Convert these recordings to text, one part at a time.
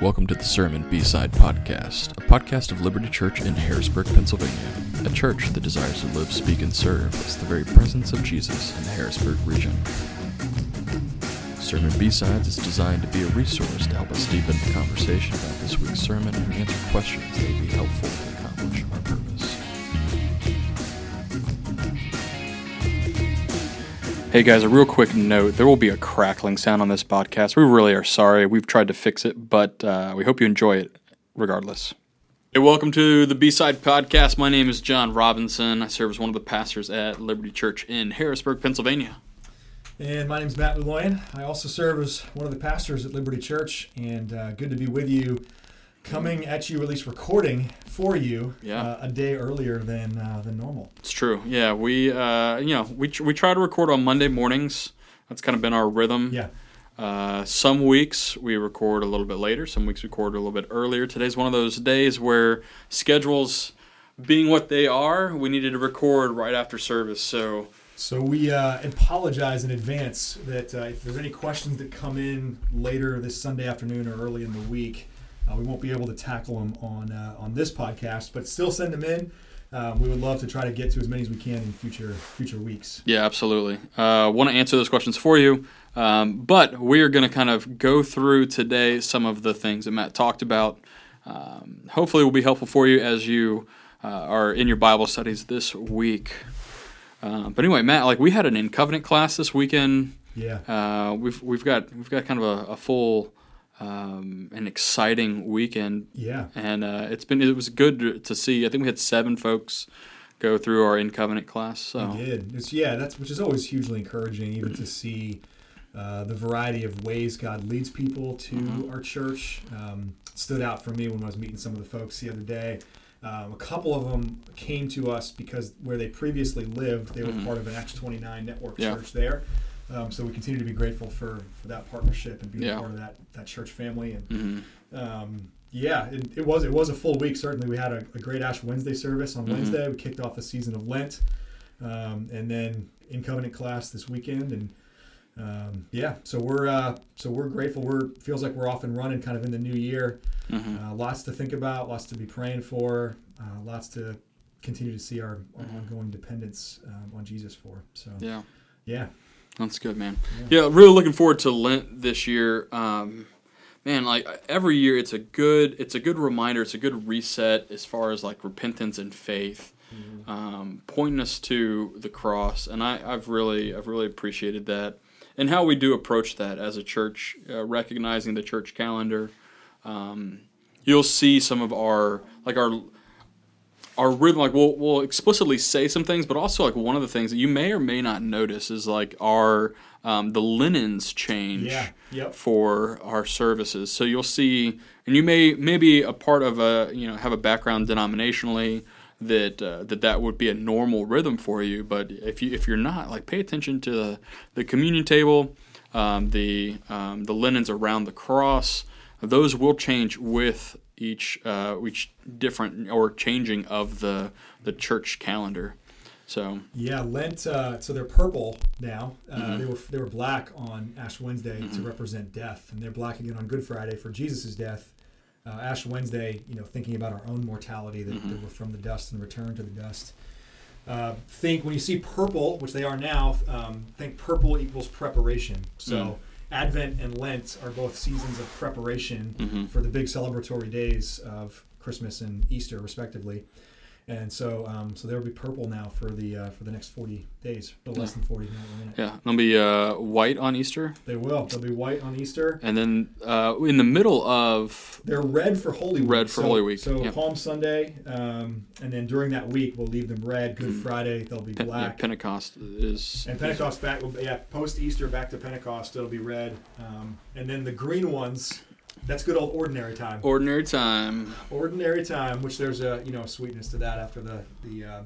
Welcome to the Sermon B-Side Podcast, a podcast of Liberty Church in Harrisburg, Pennsylvania, a church that desires to live, speak, and serve as the very presence of Jesus in the Harrisburg region. Sermon B-Sides is designed to be a resource to help us deepen the conversation about this week's sermon and answer questions that would be helpful Hey guys, a real quick note. There will be a crackling sound on this podcast. We really are sorry. We've tried to fix it, but uh, we hope you enjoy it regardless. Hey, welcome to the B Side Podcast. My name is John Robinson. I serve as one of the pastors at Liberty Church in Harrisburg, Pennsylvania. And my name is Matt Luloyan. I also serve as one of the pastors at Liberty Church, and uh, good to be with you. Coming at you, at least recording for you, Yeah. uh, a day earlier than uh, than normal. It's true. Yeah, we uh, you know we tr- we try to record on Monday mornings. That's kind of been our rhythm. Yeah, Uh, some weeks we record a little bit later. Some weeks we record a little bit earlier. Today's one of those days where schedules being what they are, we needed to record right after service. So so we uh, apologize in advance that uh, if there's any questions that come in later this Sunday afternoon or early in the week, uh, we won't be able to tackle them on uh, on this podcast. But still send them in. Um, we would love to try to get to as many as we can in future future weeks. yeah, absolutely. Uh, Want to answer those questions for you. Um, but we are going to kind of go through today some of the things that Matt talked about. Um, hopefully, it will be helpful for you as you uh, are in your Bible studies this week. Uh, but anyway, Matt, like we had an in covenant class this weekend. Yeah. Uh, we've we've got we've got kind of a, a full um, an exciting weekend, Yeah. and uh, it's been it was good to, see. I think we had seven folks go through our in covenant class. So We did. It's, yeah, that's which is always hugely encouraging, even to see uh, the variety of ways God leads people to Mm-hmm. our church. Um, stood out for me when I was meeting some of the folks the other day. Um, a couple of them came to us because where they previously lived, they were Mhm. part of an Acts 29 network Yeah. church there. Um, so we continue to be grateful for, for that partnership and being Yeah. part of that, that church family. And mhm. um, yeah, it, it was it was a full week. Certainly, we had a, a great Ash Wednesday service on Mhm. Wednesday. We kicked off the season of Lent, um, and then in covenant class this weekend. And um, yeah, so we're uh, so we're grateful. We're feels like we're off and running, kind of in the new year. Mhm. Uh, lots to think about, lots to be praying for, uh, lots to continue to see our, our Mhm. ongoing dependence um, on Jesus for. So yeah, yeah, that's good, man. Yeah. Yeah, really looking forward to Lent this year. Um, man, like every year, it's a good it's a good reminder. It's a good reset as far as like repentance and faith. um, pointing us to the cross, and I, I've really, I've really appreciated that, and how we do approach that as a church, uh, recognizing the church calendar. Um, you'll see some of our, like our, our rhythm. Like we'll, we'll explicitly say some things, but also like one of the things that you may or may not notice is like our, um, the linens change yeah, yep, for our services. So you'll see, and you may maybe a part of a you know have a background denominationally that uh, that that would be a normal rhythm for you. But if you if you're not, like pay attention to the, the communion table, um, the um, the linens around the cross. Those will change with each uh, each different or changing of the the church calendar. So Yeah, Lent. Uh, so they're purple now. Uh, Mhm. They were they were black on Ash Wednesday to Mhm. represent death, and they're black again on Good Friday for Jesus' death. Uh, Ash Wednesday, you know, thinking about our own mortality that, that Mhm. we're from the dust and return to the dust. Uh, think when you see purple, which they are now, um, think purple equals preparation. So Mm. Advent and Lent are both seasons of preparation mhm. for the big celebratory days of Christmas and Easter, respectively. And so, um, so there will be purple now for the uh, for the next forty days, a little less than forty now minute. yeah, they'll be uh, white on Easter, They will. They'll be white on Easter. and then uh, in the middle of They're red for Holy Week. Red for so, Holy Week, So yeah. Palm Sunday, um, and then during that week we'll leave them red. Good Mhm. Friday they'll be Pen- yeah, black. Pentecost is and Pentecost back, yeah, post Easter back to Pentecost, it'll be red. Um, and then the green ones, that's good old ordinary time. ordinary time. ordinary time, which there's a you know a sweetness to that after the the uh,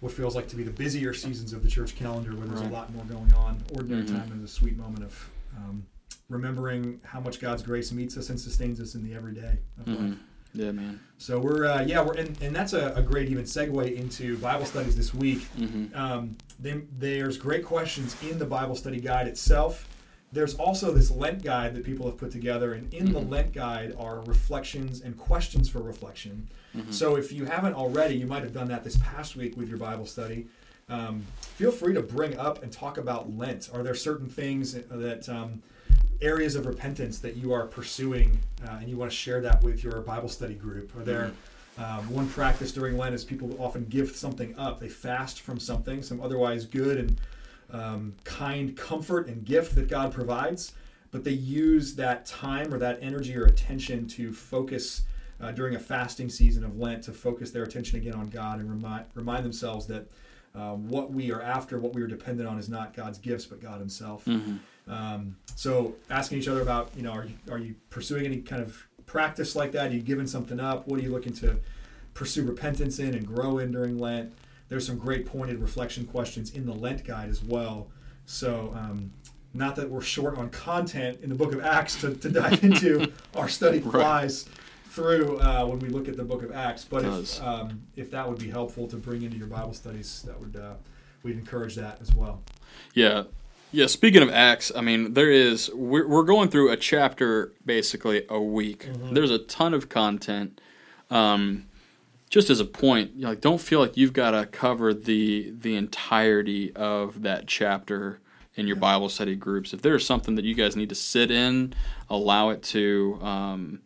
what feels like to be the busier seasons of the church calendar, where there's Right. a lot more going on. Ordinary Mhm. time is a sweet moment of um, remembering how much God's grace meets us and sustains us in the everyday of life. Mhm. Yeah, man. So we're uh, yeah we're and, and that's a, a great even segue into Bible studies this week. hmm Um, then there's great questions in the Bible study guide itself. There's also this Lent guide that people have put together, and in the Lent guide are reflections and questions for reflection. So if you haven't already, you might have done that this past week with your Bible study. Um, feel free to bring up and talk about Lent. Are there certain things that um, areas of repentance that you are pursuing, uh, and you want to share that with your Bible study group? Are there um, one practice during Lent is people often give something up. They fast from something, some otherwise good and um, kind comfort and gift that God provides, but they use that time or that energy or attention to focus uh, during a fasting season of Lent to focus their attention again on God and remind remind themselves that um, what we are after, what we are dependent on, is not God's gifts, but God Himself. Um, so asking each other about, you know, are you, are you pursuing any kind of practice like that? Are you giving something up? What are you looking to pursue repentance in and grow in during Lent? There's some great pointed reflection questions in the Lent guide as well. So, um, not that we're short on content in the book of Acts to, to dive into, our study Right. flies through uh, when we look at the book of Acts. But if, um, if that would be helpful to bring into your Bible studies, that would uh, we'd encourage that as well. Yeah. Yeah, speaking of Acts, I mean, there is, we're, we're going through a chapter basically a week. There's a ton of content. Um, just as a point, you know, like, don't feel like you've got to cover the the entirety of that chapter in your Bible study groups. If there's something that you guys need to sit in, allow it to um,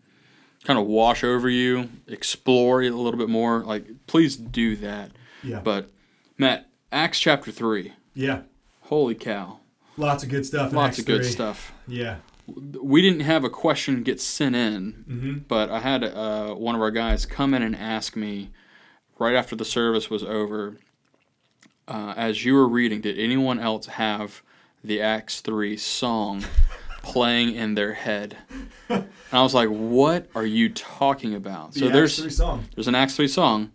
kind of wash over you, explore it a little bit more, like, please do that. Yeah. But, Matt, Acts chapter 3, yeah. holy cow. Lots of good stuff. in Lots of good 3. stuff. Yeah. We didn't have a question get sent in, Mm-hmm. but I had uh, one of our guys come in and ask me right after the service was over, uh, as you were reading, did anyone else have the Acts 3 song playing in their head? And I was like, what are you talking about? The so Acts there's 3 song. there's an Acts 3 song,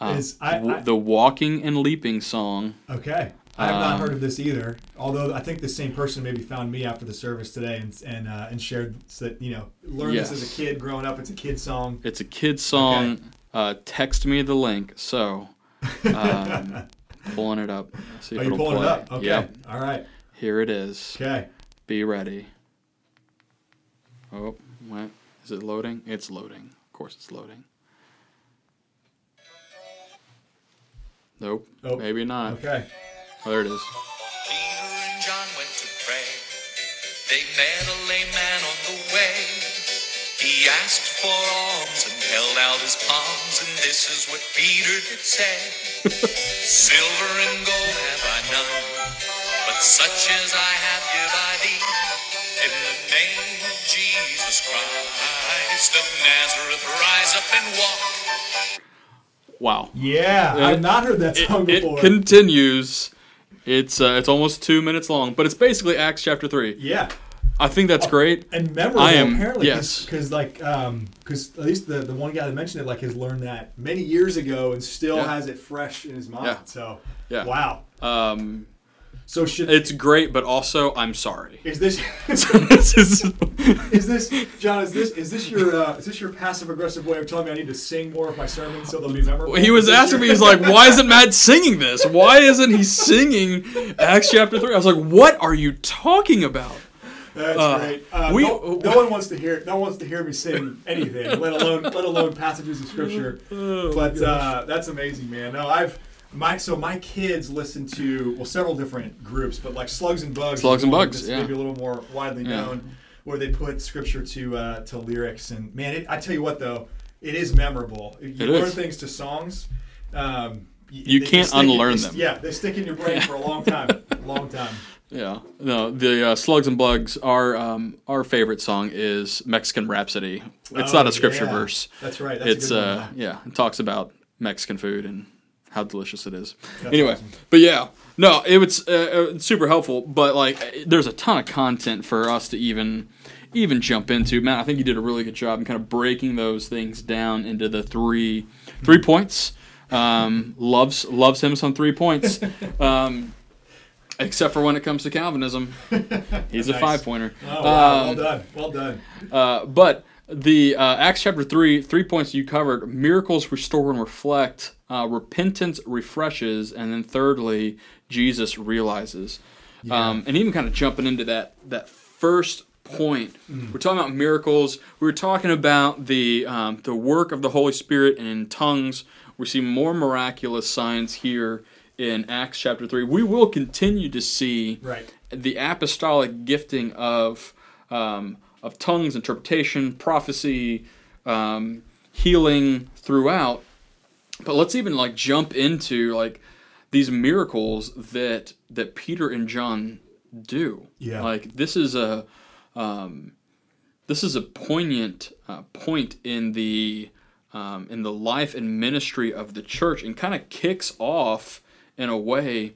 uh, Is- I- I- the Walking and Leaping song. Okay. I have not Um, heard of this either. Although I think the same person maybe found me after the service today and and uh, and shared that you know learned this as a kid growing up. It's a kid song. It's a kid song. Uh, text me the link. So, um, pulling it up. See if Are you it'll pulling play. it up? Okay. Yep. All right. Here it is. Okay. Be ready. Oh, what? Is it loading? It's loading. Of course, it's loading. Nope. Oh. Maybe not. Okay. Oh, there it is. Peter and John went to pray. They met a lame man on the way. He asked for alms and held out his palms, and this is what Peter did say Silver and gold have I none, but such as I have give I thee. In the name of Jesus Christ of Nazareth, rise up and walk. Wow. Yeah, It- I've not heard that It, song it before. continues. It's uh, it's almost two minutes long, but it's basically Acts chapter three. yeah. I think that's great. And memorable I am- apparently yes. because like um because at least the the one guy that mentioned it like has learned that many years ago and still Yeah. has it fresh in his mind. Yeah. So Yeah. wow. Um, So should it's great, but also I'm sorry. is this is- is this John? Is this is this your uh, is this your passive aggressive way of telling me I need to sing more of my sermons so they'll be memorable? he was asking me, he's like, why isn't Matt singing this? Why isn't he singing Acts chapter 3? I was like, what are you talking about? That's uh, great. Uh, we- no, no one wants to hear no one wants to hear me sing anything, let alone let alone passages of scripture. Oh, but uh, that's amazing, man. No, I've my so my kids listen to well several different groups, but like Slugs and Bugs. Slugs and Bugs, yeah. maybe a little more widely Yeah. known, where they put scripture to uh, to lyrics. And man, it, I tell you what though, it is memorable. You It learn is. things to songs. Um, You can't stick in- unlearn they- them. Yeah, they stick in your brain for a long time, long time. Yeah, no. The uh, Slugs and Bugs, our um, our favorite song is Mexican Rhapsody. It's Oh, not a scripture yeah. verse. That's right. That's it's uh, yeah, it talks about Mexican food and how delicious it is. That's anyway, awesome. but yeah, no, it was uh, uh, super helpful. But like, there's a ton of content for us to even even jump into. Matt, I think you did a really good job in kind of breaking those things down into the three three points. Um, loves loves him some three points. Um, except for when it comes to Calvinism, he's a five pointer. Oh, wow. Um, well done. Well done. uh, but the uh, Acts chapter three, three points you covered: miracles restore and reflect, uh, repentance refreshes, and then thirdly, Jesus realizes. Um, and even kind of jumping into that that first point. We're talking about miracles. We were talking about the um, the work of the Holy Spirit and in tongues. We see more miraculous signs here in Acts chapter three. We will continue to see Right. the apostolic gifting of um, of tongues, interpretation, prophecy, um, healing throughout. But let's even like jump into like these miracles that that Peter and John do. Yeah. Like this is a um, this is a poignant uh, point in the um, in the life and ministry of the church, and kind of kicks off in a way.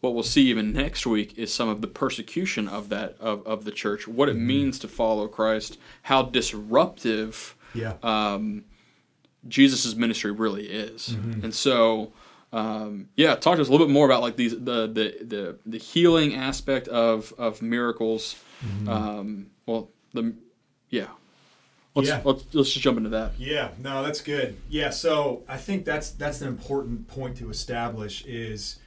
What we'll see even next week is some of the persecution of that of, of the church, what it means to follow Christ, how disruptive Yeah. um, Jesus' ministry really is. And so, um, yeah, talk to us a little bit more about like these the the the, the healing aspect of of miracles. Um, well, the yeah. Let's, Yeah. let's let's just jump into that. Yeah, no, that's good. Yeah, so I think that's that's an important point to establish is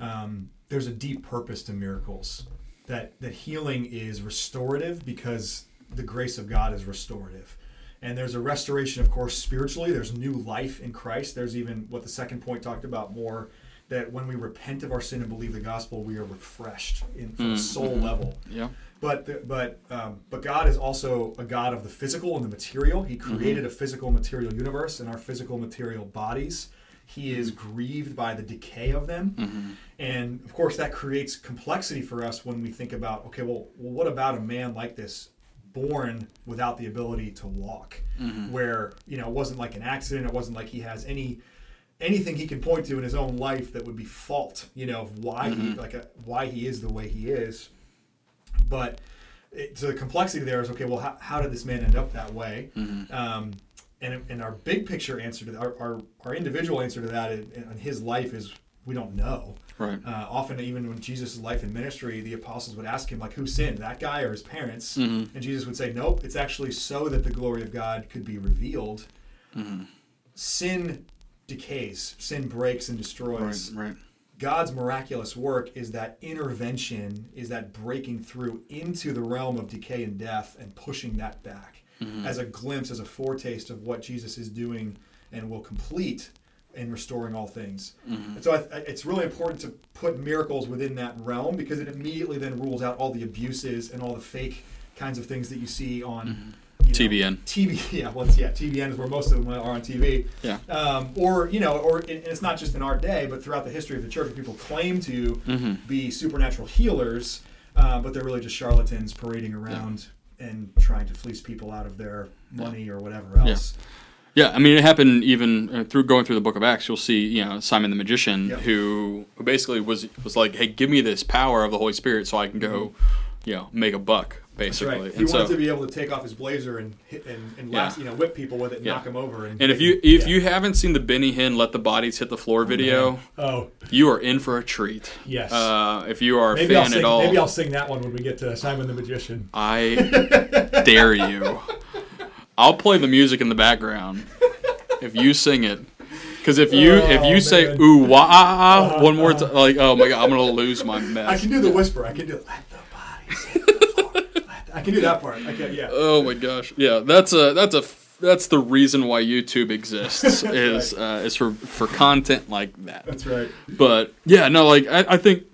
um, there's a deep purpose to miracles. That that healing is restorative because the grace of God is restorative. And there's a restoration, of course, spiritually. There's new life in Christ. There's even what the second point talked about more that when we repent of our sin and believe the gospel, we are refreshed in from a mm, soul mm-hmm. level. Yeah. But the, but um, but God is also a God of the physical and the material. He mm-hmm. created a physical material universe and our physical material bodies. He is mm-hmm. grieved by the decay of them, and of course that creates complexity for us when we think about okay, well, well what about a man like this, born without the ability to walk, mm-hmm. where you know it wasn't like an accident, it wasn't like he has any anything he can point to in his own life that would be fault, you know, of why he mm-hmm. like a, why he is the way he is. But it, so the complexity there is okay well how, how did this man end up that way? Mm-hmm. Um, and, and our big picture answer to our, our, our individual answer to that in, in his life is we don't know Right. uh, often even when jesus' life and ministry the apostles would ask him like who sinned that guy or his parents mm-hmm. and jesus would say nope it's actually so that the glory of god could be revealed mm-hmm. sin decays sin breaks and destroys Right. Right. God's miraculous work is that intervention, is that breaking through into the realm of decay and death and pushing that back mm-hmm. as a glimpse, as a foretaste of what Jesus is doing and will complete in restoring all things. And so I, I- it's really important to put miracles within that realm because it immediately then rules out all the abuses and all the fake kinds of things that you see on you know, TBN. TV, yeah, well, yeah, TBN is where most of them are on TV Yeah. um, or you know, or and it's not just in our day, but throughout the history of the church, people claim to Mm-hmm. be supernatural healers, uh, but they're really just charlatans parading around and trying to fleece people out of their money or whatever else. Yeah, I mean, it happened even uh, through going through the Book of Acts. You'll see, you know, Simon the magician, who who basically was was like, "Hey, give me this power of the Holy Spirit, so I can go, you know, make a buck." Mm-hmm. Basically, right. He and wanted so, to be able to take off his blazer and hit and, and Yeah. last, you know, whip people with it, and Yeah. knock them over. And, and if you if yeah. you haven't seen the Benny Hinn "Let the Bodies Hit the Floor" video, oh you are in for a treat. yes, Uh, if you are a maybe I'll fan sing, at all, maybe I'll sing that one when we get to Simon the Magician. I dare you. I'll play the music in the background if you sing it. Because if you if Oh, you say man. ooh wah ah, ah, one more time, like oh my god, I'm gonna lose my mess. I can do the whisper. I can do let the bodies hit the floor. Let the- I can do that part. I can, yeah. Oh my gosh, yeah, that's a that's a that's the reason why YouTube exists is uh, is for for content like that. That's right. But yeah, no, like I, I think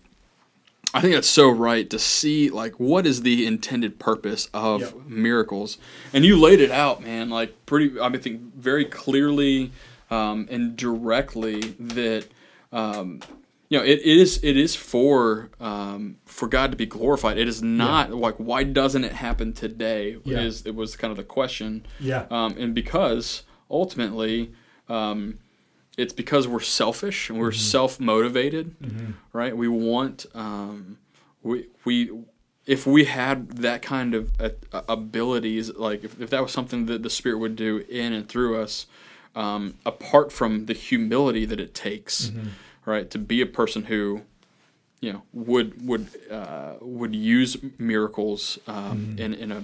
I think that's so right to see like what is the intended purpose of Yep. miracles, and you laid it out, man. Like pretty, I mean, think very clearly um, and directly that um, you know it, it is it is for um, for God to be glorified. It is not like why doesn't it happen today? Yeah. Is it was kind of the question, Yeah. um, and because ultimately. Um, it's because we're selfish and we're self motivated, right? We want um, we we if we had that kind of uh, abilities, like if, if that was something that the Spirit would do in and through us, um, apart from the humility that it takes, right, to be a person who you know would would uh, would use miracles um, in in a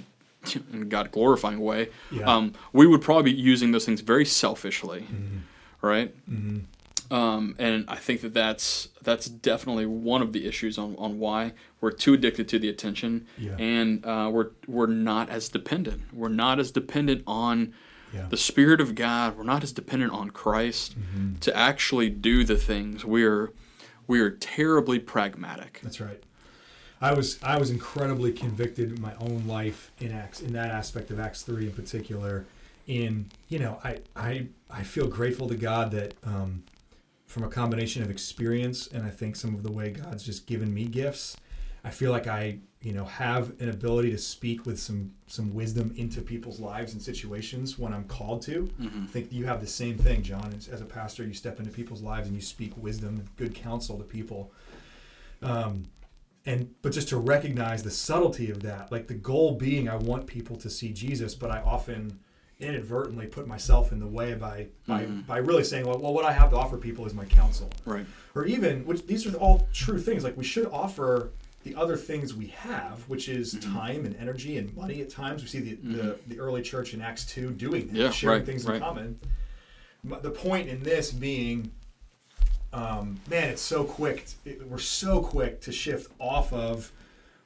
in God glorifying way, Yeah. um, we would probably be using those things very selfishly, right? Um, and I think that that's that's definitely one of the issues on, on why we're too addicted to the attention, Yeah. and uh, we're we're not as dependent. We're not as dependent on Yeah. the Spirit of God. We're not as dependent on Christ Mm-hmm. to actually do the things. We're we are terribly pragmatic. That's right. I was I was incredibly convicted in my own life in Acts in that aspect of Acts three in particular. In you know I I I feel grateful to God that um, from a combination of experience and I think some of the way God's just given me gifts, I feel like I you know have an ability to speak with some some wisdom into people's lives and situations when I'm called to. I think you have the same thing, John. As, as a pastor, you step into people's lives and you speak wisdom and good counsel to people. Um, and but just to recognize the subtlety of that, like the goal being, I want people to see Jesus, but I often inadvertently put myself in the way by by, by really saying, well, well, what I have to offer people is my counsel Right. or even which these are all true things like we should offer the other things we have which is Mm-hmm. time and energy and money at times we see the, the, the early church in acts 2 doing that Yeah, sharing right, things right. in common But the point in this being um, man it's so quick it, we're so quick to shift off of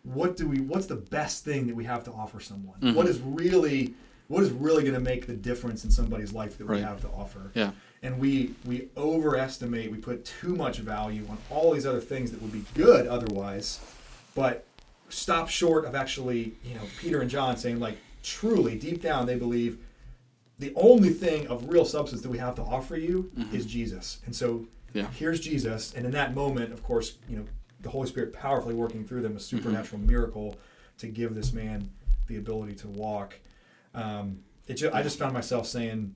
what do we what's the best thing that we have to offer someone Mm-hmm. What is really what is really going to make the difference in somebody's life that we Right. have to offer Yeah. and we we overestimate we put too much value on all these other things that would be good otherwise but stop short of actually you know peter and john saying like truly deep down they believe the only thing of real substance that we have to offer you mm-hmm. is jesus and so Yeah. here's jesus and in that moment of course you know the holy spirit powerfully working through them a mm-hmm. supernatural miracle to give this man the ability to walk um, it i just found myself saying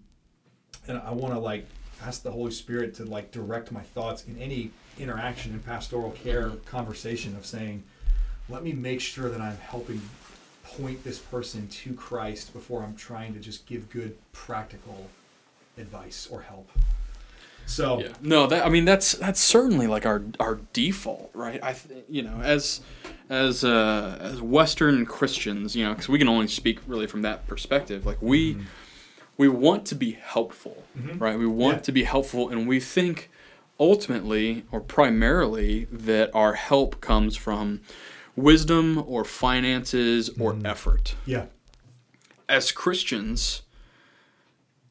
and I want to like ask the Holy Spirit to like direct my thoughts in any interaction in pastoral care conversation of saying, let me make sure that I'm helping point this person to Christ before I'm trying to just give good practical advice or help. So Yeah. No, that I mean that's that's certainly like our our default, right? I th- you know, as as uh, as Western Christians, you know, because we can only speak really from that perspective. Like we mm-hmm. we want to be helpful, mm-hmm. right? We want Yeah. to be helpful, and we think ultimately or primarily that our help comes from wisdom or finances or mm-hmm. effort yeah, as Christians,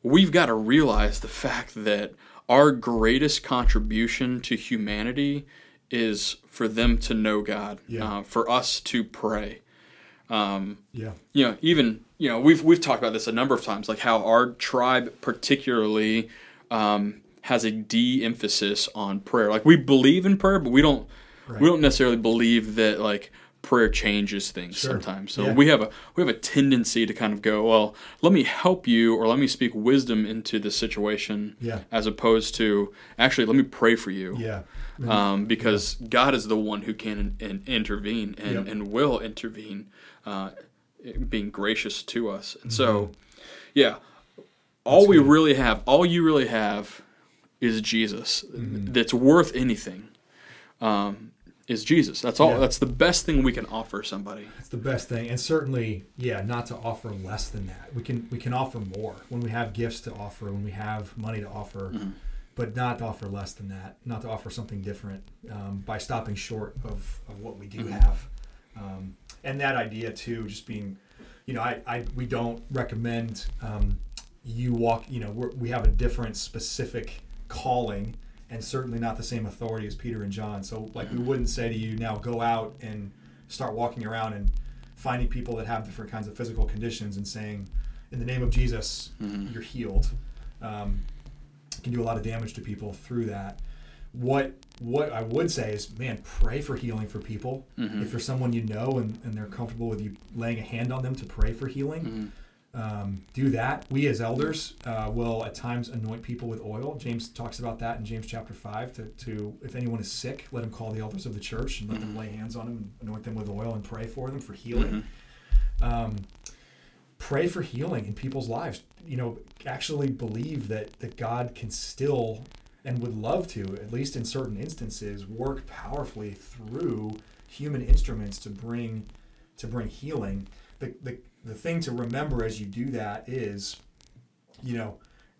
we've got to realize the fact that our greatest contribution to humanity is for them to know God, Yeah. uh, for us to pray. yeah, You know, even you know, we've we've talked about this a number of times, like how our tribe particularly um, has a de-emphasis on prayer. Like we believe in prayer, but we don't Right. we don't necessarily believe that like prayer changes things Sure. sometimes. So Yeah. we have a we have a tendency to kind of go, well, let me help you or let me speak wisdom into the situation, Yeah. as opposed to actually let me pray for you yeah, um, because God is the one who can in, in- intervene and, Yep. and will intervene, uh, being gracious to us. And so, Mm-hmm. yeah, all we really have, all you really have, is Jesus. Mm-hmm. That's worth anything. Um, is Jesus. That's all. Yeah. That's the best thing we can offer somebody. it's the best thing, and certainly, yeah, not to offer less than that. We can we can offer more when we have gifts to offer, when we have money to offer. but not to offer less than that, not to offer something different um, by stopping short of, of what we do have. Um, and that idea too, just being, you know, I, I we don't recommend um, you walk, you know, we're, we have a different specific calling and certainly not the same authority as Peter and John. So like we wouldn't say to you now go out and start walking around and finding people that have different kinds of physical conditions and saying, in the name of Jesus, mm-hmm. you're healed. Um, can do a lot of damage to people through that. What what I would say is, man, pray for healing for people. Mm-hmm. If there's someone you know and, and they're comfortable with you laying a hand on them to pray for healing, mm-hmm. Um, do that. We as elders uh, will at times anoint people with oil. James talks about that in James chapter five. To, to if anyone is sick, let him call the elders of the church and let them lay hands on them and anoint them with oil and pray for them for healing. Um, pray for healing in people's lives. You know, actually believe that that God can still and would love to, at least in certain instances, work powerfully through human instruments to bring to bring healing. The the, the thing to remember as you do that is, you know,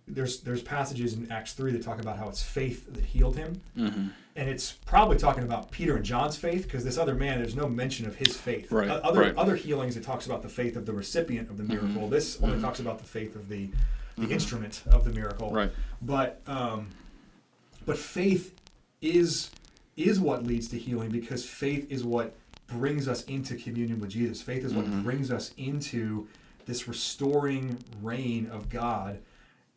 there's there's passages in Acts three that talk about how it's faith that healed him, Mm-hmm. and it's probably talking about Peter and John's faith because this other man, there's no mention of his faith. Right, Other right. other healings, it talks about the faith of the recipient of the miracle. This only talks about the faith of the the instrument of the miracle. Right. But um, but faith is is what leads to healing because faith is what brings us into communion with Jesus. Faith is what mm-hmm. brings us into this restoring reign of God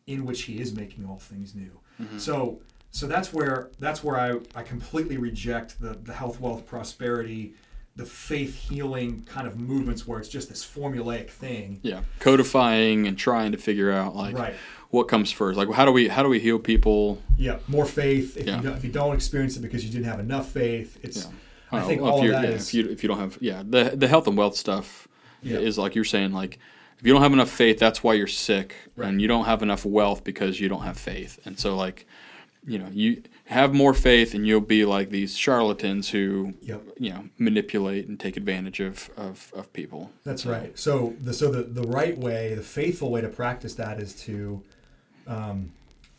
in which he is making all things new. Mm-hmm. So so that's where that's where I, I completely reject the, the health, wealth, prosperity, the faith healing kind of movements where it's just this formulaic thing. Yeah, codifying and trying to figure out like Right. what comes first. Like how do we how do we heal people? Yeah, more faith. If, Yeah. you don't, if you don't experience it because you didn't have enough faith, it's. Yeah. I think if all of you that yeah, is- if you if you don't have yeah the the health and wealth stuff Yeah. is like you're saying like if you don't have enough faith that's why you're sick Right. and you don't have enough wealth because you don't have faith and so like you know you have more faith and you'll be like these charlatans who Yep. you know manipulate and take advantage of of, of people That's right. So the so the, the right way, the faithful way to practice that is to um,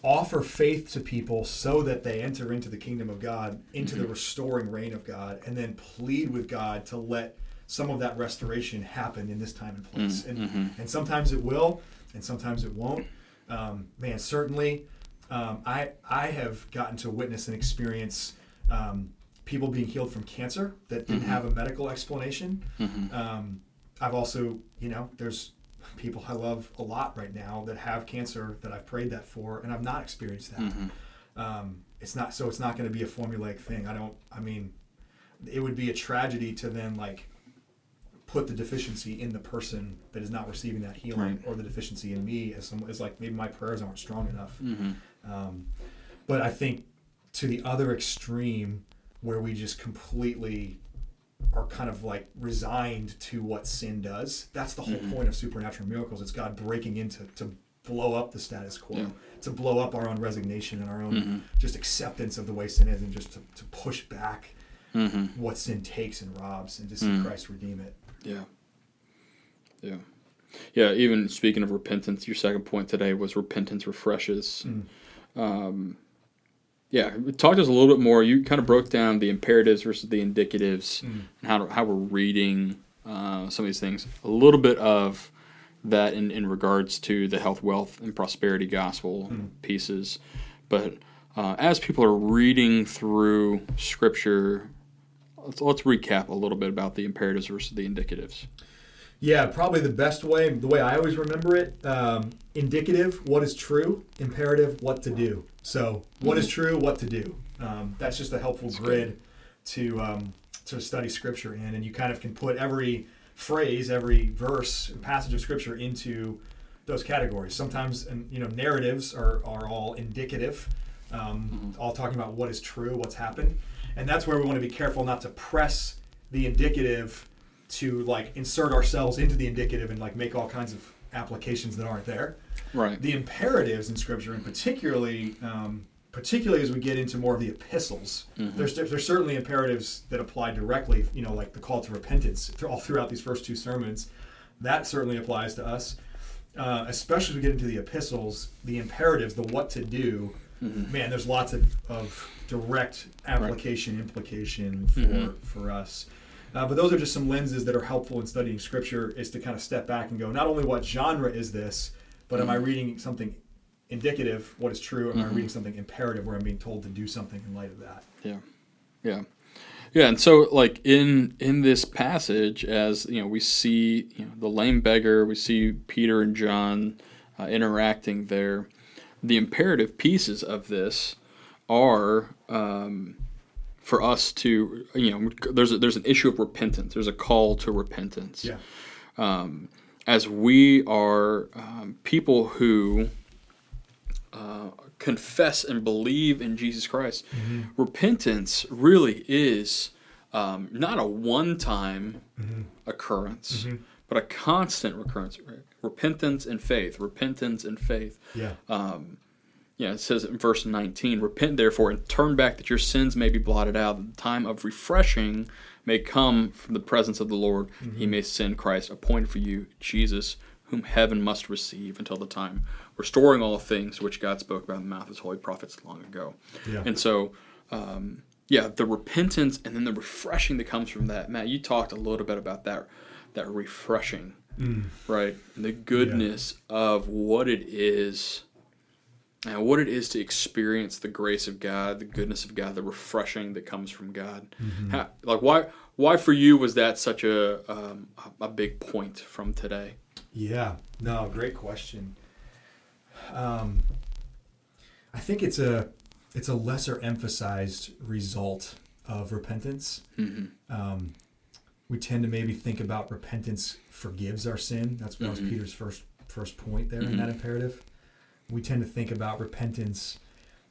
offer faith to people so that they enter into the kingdom of God, into the restoring reign of God, and then plead with God to let some of that restoration happen in this time and place. And and sometimes it will, and sometimes it won't. Um, man, certainly, um, I I have gotten to witness and experience. Um, people being healed from cancer that didn't have a medical explanation. Um, I've also, you know, there's people I love a lot right now that have cancer that I've prayed that for, and I've not experienced that. Um, it's not so. It's not going to be a formulaic thing. I don't. I mean, it would be a tragedy to then like put the deficiency in the person that is not receiving that healing, Right. or the deficiency in me as some as like maybe my prayers aren't strong enough. Mm-hmm. Um, but I think to the other extreme, where we just completely are kind of like resigned to what sin does. That's the whole point of supernatural miracles. It's God breaking into to blow up the status quo, Yeah. to blow up our own resignation and our own Mm-hmm. just acceptance of the way sin is, and just to, to push back Mm-hmm. what sin takes and robs, and to see Mm. Christ redeem it. Yeah. Yeah. Yeah, even speaking of repentance, your second point today was repentance refreshes. Um, yeah, talk to us a little bit more. You kind of broke down the imperatives versus the indicatives and how, how we're reading uh, some of these things. A little bit of that in, in regards to the health, wealth, and prosperity gospel pieces. But uh, as people are reading through Scripture, let's, let's recap a little bit about the imperatives versus the indicatives. Yeah, probably the best way, the way I always remember it, um, indicative, what is true, imperative, what to do. So, what is true, what to do. Um, that's just a helpful grid to um, to study Scripture in, and you kind of can put every phrase, every verse, and passage of Scripture into those categories. Sometimes, and you know, narratives are are all indicative, um, all talking about what is true, what's happened, and that's where we want to be careful not to press the indicative to like insert ourselves into the indicative and like make all kinds of applications that aren't there. Right. The imperatives in Scripture, and particularly, um, particularly as we get into more of the epistles, there's there's certainly imperatives that apply directly. You know, like the call to repentance all throughout these first two sermons. That certainly applies to us, uh, especially as we get into the epistles. The imperatives, the what to do. Man, there's lots of, of direct application implication for for us. Uh, but those are just some lenses that are helpful in studying scripture is to kind of step back and go not only what genre is this but am i reading something indicative what is true am i reading something imperative where i'm being told to do something in light of that Yeah, yeah, yeah. And so, like in in this passage, as you know, we see you know the lame beggar, we see Peter and John uh, interacting there. The imperative pieces of this are um, for us to you know there's a, there's an issue of repentance. There's a call to repentance. Um, as we are um, people who uh, confess and believe in Jesus Christ, repentance really is um, not a one time occurrence, but a constant recurrence. Repentance and faith, repentance and faith. yeah Yeah, it says in verse 19, Repent therefore and turn back that your sins may be blotted out, that the time of refreshing may come from the presence of the Lord. He may send Christ, appointed for you, Jesus, whom heaven must receive until the time restoring all things which God spoke about in the mouth of his holy prophets long ago. Yeah. And so, um, yeah, the repentance and then the refreshing that comes from that. Matt, you talked a little bit about that, that refreshing, right? And the goodness of what it is, and what it is to experience the grace of God, the goodness of God, the refreshing that comes from God. How, like, why, why for you was that such a, um, a big point from today? Yeah, no, great question. Um, I think it's a it's a lesser emphasized result of repentance. Um, we tend to maybe think about repentance forgives our sin. That's that was Peter's first first point there in that imperative. We tend to think about repentance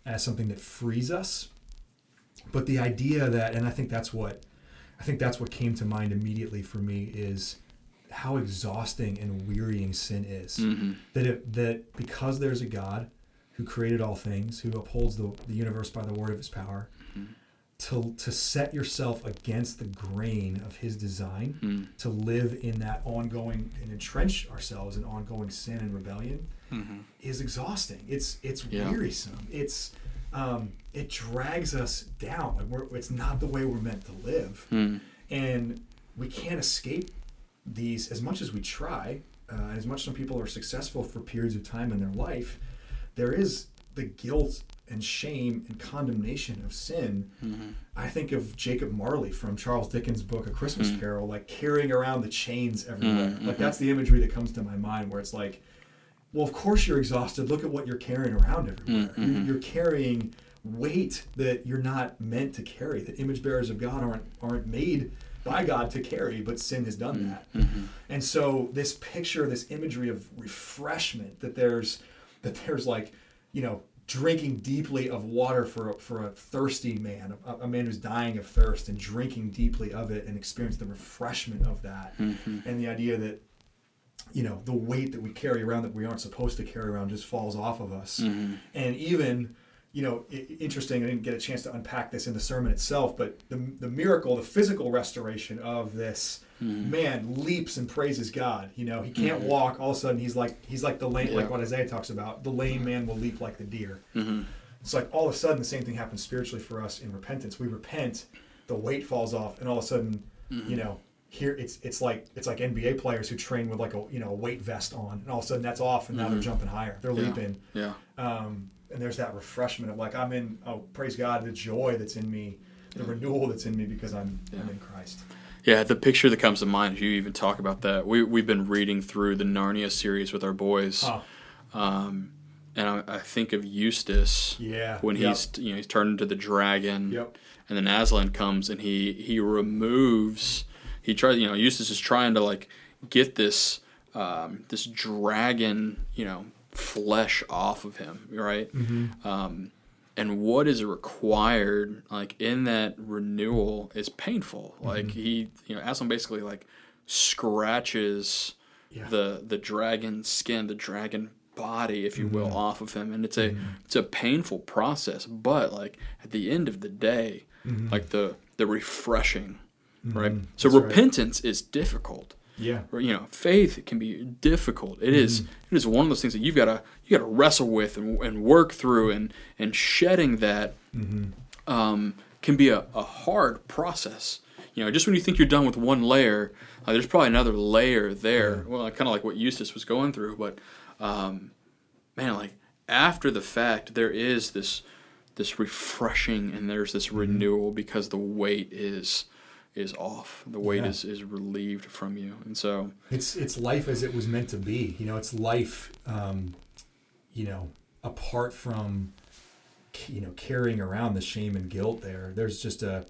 as something that frees us, but the idea that, and I think that's what I think that's what came to mind immediately for me is how exhausting and wearying sin is. Mm-hmm. That it, that because there's a God who created all things, who upholds the, the universe by the word of his power, to to set yourself against the grain of his design, to live in that ongoing and entrench ourselves in ongoing sin and rebellion is exhausting. It's it's Yeah. wearisome. It's um, it drags us down. Like we're, it's not the way we're meant to live, and we can't escape these as much as we try. Uh, as much as some people are successful for periods of time in their life, there is the guilt and shame and condemnation of sin. Mm-hmm. I think of Jacob Marley from Charles Dickens' book A Christmas mm. Carol, like carrying around the chains everywhere. Mm, like mm-hmm. that's the imagery that comes to my mind, where it's like, well, of course you're exhausted. Look at what you're carrying around everywhere. You're, you're carrying weight that you're not meant to carry. That image bearers of God aren't aren't made by God to carry, but sin has done that. And so this picture, this imagery of refreshment, that there's that there's like, you know, drinking deeply of water for a, for a thirsty man, a, a man who's dying of thirst, and drinking deeply of it and experience the refreshment of that, mm-hmm. and the idea that you know the weight that we carry around that we aren't supposed to carry around just falls off of us. Mm-hmm. And even you know i- interesting i didn't get a chance to unpack this in the sermon itself but the, the miracle the physical restoration of this Mm-hmm. man leaps and praises god you know? He can't mm-hmm. walk all of a sudden he's like he's like the lame Yeah. like what isaiah talks about the lame man will leap like the deer. Mm-hmm. It's like all of a sudden the same thing happens spiritually for us in repentance. We repent the weight falls off and all of a sudden you know here it's it's like it's like NBA players who train with like a you know a weight vest on and all of a sudden that's off and now they're jumping higher. They're Yeah. leaping. Yeah. um, and there's that refreshment of like I'm in oh praise God the joy that's in me the renewal that's in me because I'm I'm in Christ Yeah, the picture that comes to mind as you even talk about that. We we've been reading through the Narnia series with our boys, oh um, and I, I think of Eustace yeah when Yep. he's you know he's turned into the dragon, Yep. and then Aslan comes and he he removes he tries you know Eustace is trying to like get this um, this dragon you know flesh off of him right Mm-hmm. um, and what is required like in that renewal is painful Mm-hmm. like he you know Aslan basically like scratches Yeah. the the dragon skin the dragon body if you will Mm-hmm. off of him and it's a it's a painful process but like at the end of the day like the the refreshing right so Mm-hmm. That's right. repentance is difficult yeah. Or, you know faith can be difficult. It is. it is one of those things that you've got to you got to wrestle with and, and work through and and shedding that um, can be a, a hard process. You know just when you think you're done with one layer uh, there's probably another layer there. Well kind of like what eustace was going through but um, man like after the fact there is this this refreshing and there's this renewal because the weight is is off. The weight Yeah. is is relieved from you. And so it's it's life as it was meant to be. You know it's life um, you know apart from you know carrying around the shame and guilt there. There's just a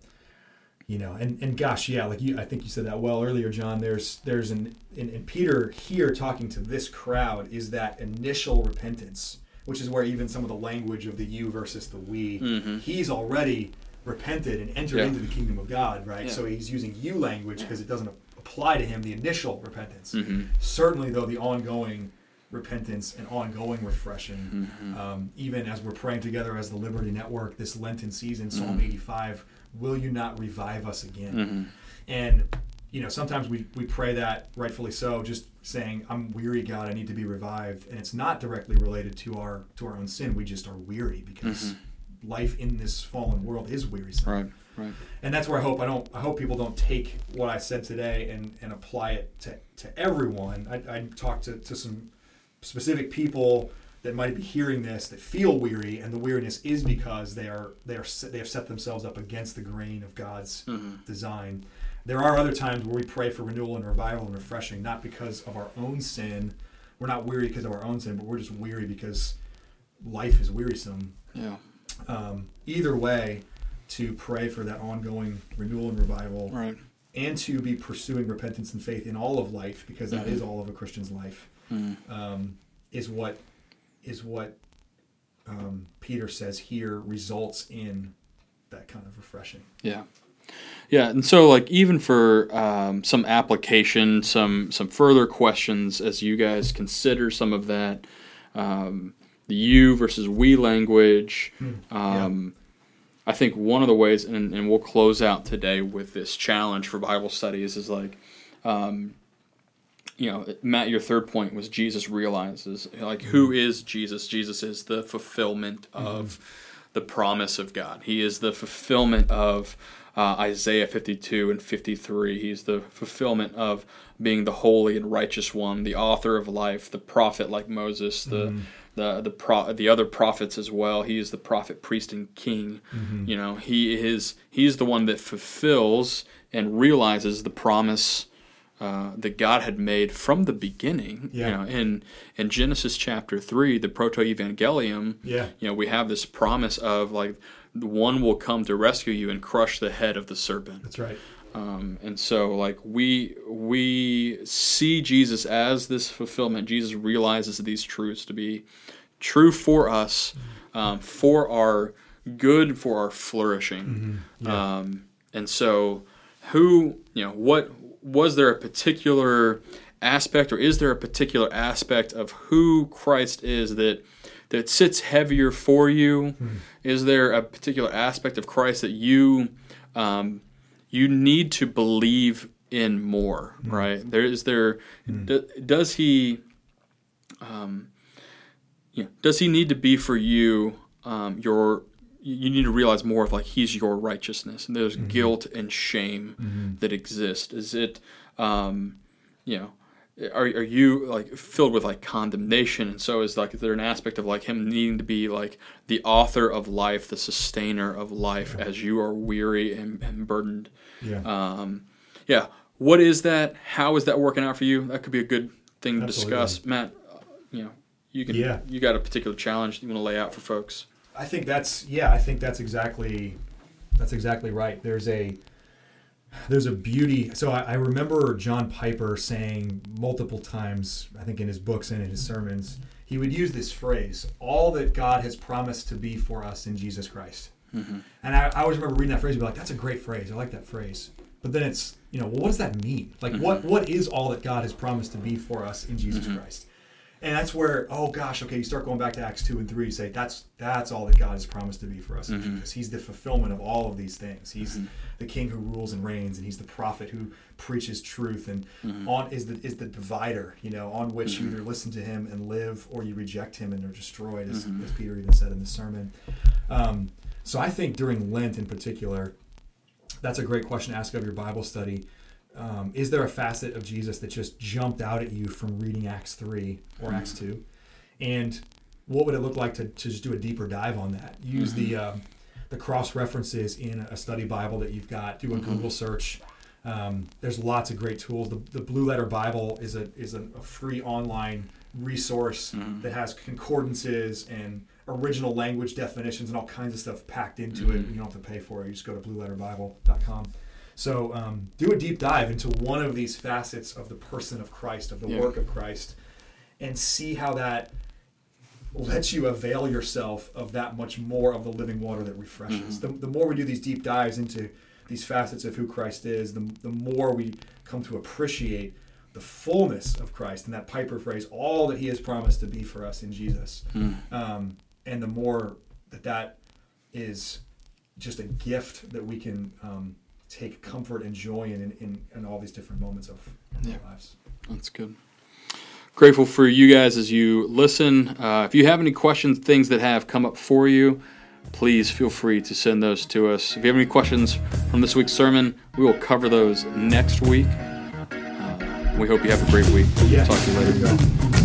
you know and and gosh yeah like you i think you said that well earlier john. There's there's an and, and peter here talking to this crowd is that initial repentance which is where even some of the language of the you versus the we he's already repented and entered Yeah. into the kingdom of god right Yeah. so he's using you language because it doesn't apply to him the initial repentance Mm-hmm. certainly though the ongoing repentance and ongoing refreshing Mm-hmm. um, even as we're praying together as the liberty network this lenten season psalm Mm-hmm. 85 will you not revive us again Mm-hmm. and you know, sometimes we, we pray that rightfully so, just saying, I'm weary, God, I need to be revived. And it's not directly related to our to our own sin. We just are weary because life in this fallen world is wearisome. Right. Right. And that's where I hope I don't I hope people don't take what I said today and, and apply it to, to everyone. I, I talked to, to some specific people that might be hearing this that feel weary, and the weariness is because they are they are they have set themselves up against the grain of God's mm-hmm. design. There are other times where we pray for renewal and revival and refreshing, not because of our own sin. We're not weary because of our own sin, but we're just weary because life is wearisome. Yeah. Um, either way, to pray for that ongoing renewal and revival, Right. and to be pursuing repentance and faith in all of life, because that Mhm. is all of a Christian's life, Mm. um, is what is what um, Peter says here results in that kind of refreshing. Yeah. Yeah, and so like even for um, some application, some some further questions as you guys consider some of that, um, the you versus we language. Um, I think one of the ways, and, and we'll close out today with this challenge for Bible studies, is like, um, you know, Matt, your third point was Jesus realizes, like, who is Jesus? Jesus is the fulfillment of the promise of God. He is the fulfillment of uh, Isaiah 52 and 53. He's the fulfillment of being the holy and righteous one, the author of life, the prophet like Moses, the the the pro- the other prophets as well. He is the prophet, priest, and king. You know, he is he's the one that fulfills and realizes the promise uh, that God had made from the beginning. Yeah. You know, in in Genesis chapter three, the proto evangelium. Yeah. You know, we have this promise of like one will come to rescue you and crush the head of the serpent. That's right. Um, and so, like we we see Jesus as this fulfillment. Jesus realizes these truths to be true for us, um, for our good, for our flourishing. Yeah. Um, and so, who you know, what was there a particular aspect, or is there a particular aspect of who Christ is that that sits heavier for you? Is there a particular aspect of Christ that you um, you need to believe in more, right? There is there d- does he um, you know, does he need to be for you um, your you need to realize more of like he's your righteousness. And there's guilt and shame that exist. Is it um, you know are, are you like filled with like condemnation and so is like is there an aspect of like him needing to be like the author of life the sustainer of life as you are weary and, and burdened Yeah. um, yeah what is that how is that working out for you that could be a good thing to Absolutely. discuss matt uh, you know you can Yeah. you got a particular challenge you want to lay out for folks I think that's yeah. I think that's exactly that's exactly right. There's a there's a beauty. So I, I remember John Piper saying multiple times, I think in his books and in his sermons, he would use this phrase: "All that God has promised to be for us in Jesus Christ." Mm-hmm. And I, I always remember reading that phrase and be like, "That's a great phrase. I like that phrase." But then it's you know, well, what does that mean? Like, mm-hmm. what what is all that God has promised to be for us in Jesus mm-hmm. Christ? And that's where, oh gosh, okay, you start going back to Acts two and three. You say that's that's all that God has promised to be for us mm-hmm. in Jesus. He's the fulfillment of all of these things. He's mm-hmm. the King who rules and reigns, and He's the prophet who preaches truth, and mm-hmm. on is the is the divider, you know, on which you either listen to Him and live, or you reject Him and are destroyed, as, as Peter even said in the sermon. Um, so I think during Lent in particular, that's a great question to ask of your Bible study. Um, is there a facet of Jesus that just jumped out at you from reading Acts 3 or Acts 2? And what would it look like to, to just do a deeper dive on that? Use the um, the cross references in a study Bible that you've got. Do a Google search. Um, there's lots of great tools. The, the Blue Letter Bible is a is a, a free online resource that has concordances and original language definitions and all kinds of stuff packed into it. You don't have to pay for it. You just go to blueletterbible.com. So um, do a deep dive into one of these facets of the person of Christ, of the Yeah. work of Christ, and see how that lets you avail yourself of that much more of the living water that refreshes. The, the more we do these deep dives into these facets of who Christ is, the, the more we come to appreciate the fullness of Christ and that Piper phrase, all that He has promised to be for us in Jesus. Um, and the more that that is just a gift that we can um, take comfort and joy in in, in all these different moments of Yeah. our lives. That's good. Grateful for you guys as you listen. Uh, if you have any questions, things that have come up for you, please feel free to send those to us. If you have any questions from this week's sermon, we will cover those next week. Uh, we hope you have a great week. Yeah. Talk to you later.